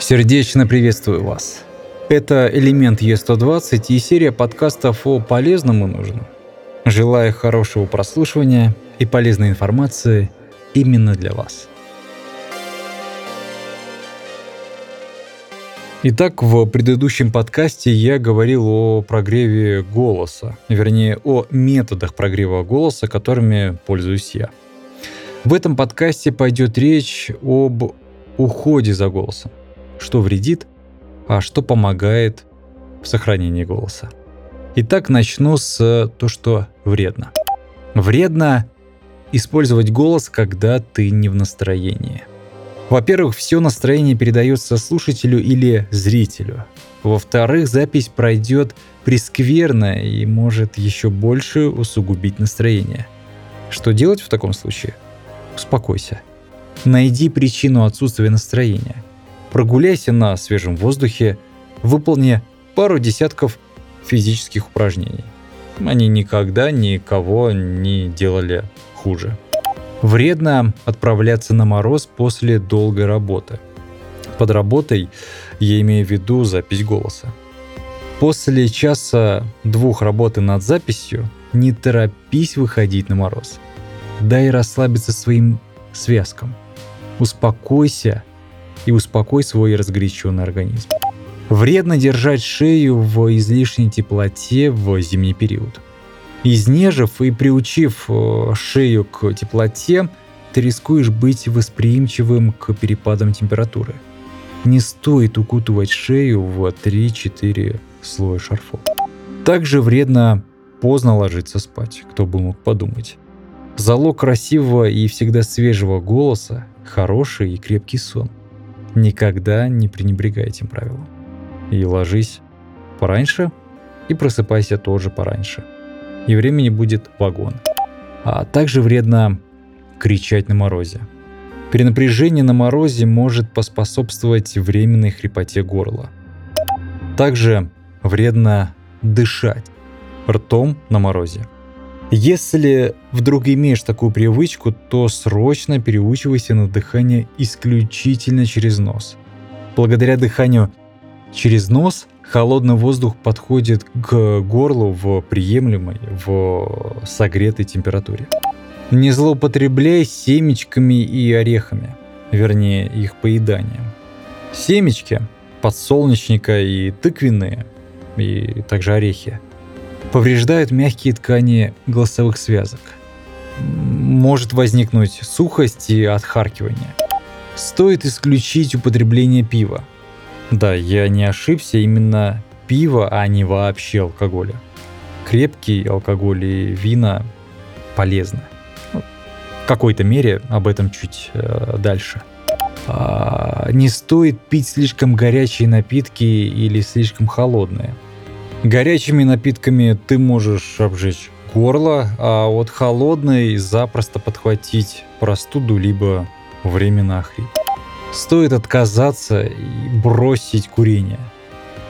Сердечно приветствую вас. Это «Элемент Е120» и серия подкастов о полезном и нужном. Желаю хорошего прослушивания и полезной информации именно для вас. Итак, в предыдущем подкасте я говорил о прогреве голоса, вернее, о методах прогрева голоса, которыми пользуюсь я. В этом подкасте пойдет речь об уходе за голосом что вредит, а что помогает в сохранении голоса. Итак, начну с то, что вредно. Вредно использовать голос, когда ты не в настроении. Во-первых, все настроение передается слушателю или зрителю. Во-вторых, запись пройдет прескверно и может еще больше усугубить настроение. Что делать в таком случае? Успокойся. Найди причину отсутствия настроения прогуляйся на свежем воздухе, выполни пару десятков физических упражнений. Они никогда никого не делали хуже. Вредно отправляться на мороз после долгой работы. Под работой я имею в виду запись голоса. После часа двух работы над записью не торопись выходить на мороз. Дай расслабиться своим связкам. Успокойся и успокой свой разгоряченный организм. Вредно держать шею в излишней теплоте в зимний период. Изнежив и приучив э, шею к теплоте, ты рискуешь быть восприимчивым к перепадам температуры. Не стоит укутывать шею в 3-4 слоя шарфов. Также вредно поздно ложиться спать, кто бы мог подумать. Залог красивого и всегда свежего голоса – хороший и крепкий сон. Никогда не пренебрегай этим правилом. И ложись пораньше, и просыпайся тоже пораньше. И времени будет вагон. А также вредно кричать на морозе. Перенапряжение на морозе может поспособствовать временной хрипоте горла. Также вредно дышать ртом на морозе. Если вдруг имеешь такую привычку, то срочно переучивайся на дыхание исключительно через нос. Благодаря дыханию через нос холодный воздух подходит к горлу в приемлемой, в согретой температуре. Не злоупотребляй семечками и орехами, вернее их поеданием. Семечки, подсолнечника и тыквенные, и также орехи – повреждают мягкие ткани голосовых связок. Может возникнуть сухость и отхаркивание. Стоит исключить употребление пива. Да, я не ошибся, именно пиво, а не вообще алкоголя. Крепкий алкоголь и вина полезны. Ну, в какой-то мере об этом чуть э, дальше. А, не стоит пить слишком горячие напитки или слишком холодные – Горячими напитками ты можешь обжечь горло, а от холодной запросто подхватить простуду либо временно охрип. Стоит отказаться и бросить курение.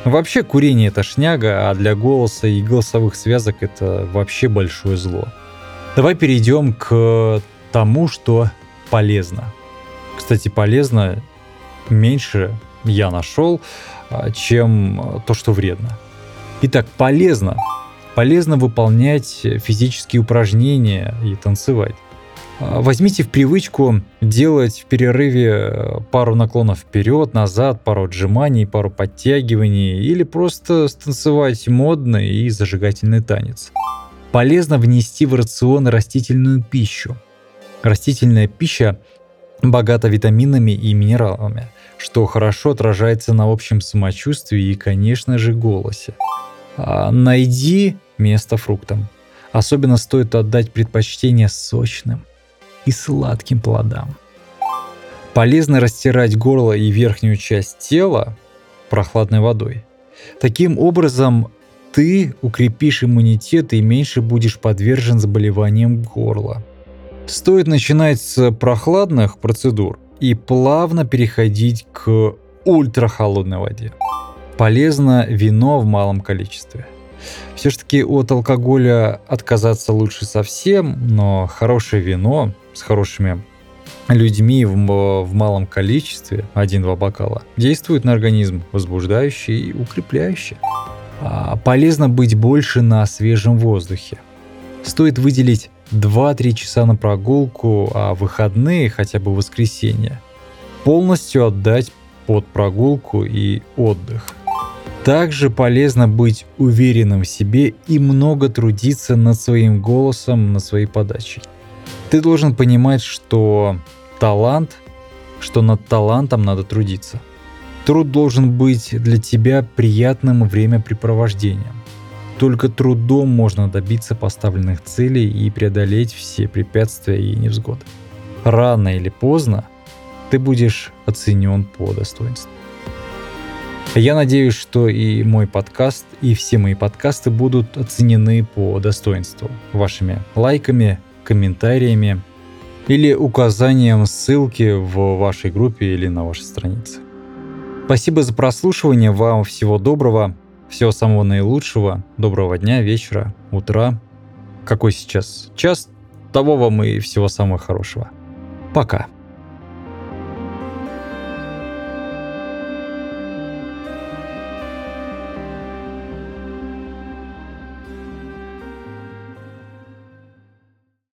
Вообще курение это шняга, а для голоса и голосовых связок это вообще большое зло. Давай перейдем к тому, что полезно. Кстати, полезно меньше я нашел, а, чем то, что вредно. Итак, полезно. Полезно выполнять физические упражнения и танцевать. А, возьмите в привычку делать в перерыве э, пару наклонов вперед, назад, пару отжиманий, пару подтягиваний или просто станцевать модный и зажигательный танец. Полезно внести в рацион растительную пищу. Растительная пища богата витаминами и минералами, что хорошо отражается на общем самочувствии и, конечно же, голосе. А, найди место фруктам. Особенно стоит отдать предпочтение сочным и сладким плодам. Полезно растирать горло и верхнюю часть тела прохладной водой. Таким образом, ты укрепишь иммунитет и меньше будешь подвержен заболеваниям горла. Стоит начинать с прохладных процедур и плавно переходить к ультрахолодной воде полезно вино в малом количестве. Все-таки от алкоголя отказаться лучше совсем, но хорошее вино с хорошими людьми в, в малом количестве, один-два бокала, действует на организм возбуждающе и укрепляюще. А полезно быть больше на свежем воздухе. Стоит выделить 2-3 часа на прогулку, а выходные, хотя бы воскресенье, полностью отдать под прогулку и отдых. Также полезно быть уверенным в себе и много трудиться над своим голосом, над своей подачей. Ты должен понимать, что талант, что над талантом надо трудиться. Труд должен быть для тебя приятным времяпрепровождением. Только трудом можно добиться поставленных целей и преодолеть все препятствия и невзгоды. Рано или поздно ты будешь оценен по достоинству. Я надеюсь, что и мой подкаст, и все мои подкасты будут оценены по достоинству вашими лайками, комментариями или указанием ссылки в вашей группе или на вашей странице. Спасибо за прослушивание, вам всего доброго, всего самого наилучшего, доброго дня, вечера, утра. Какой сейчас час, того вам и всего самого хорошего. Пока.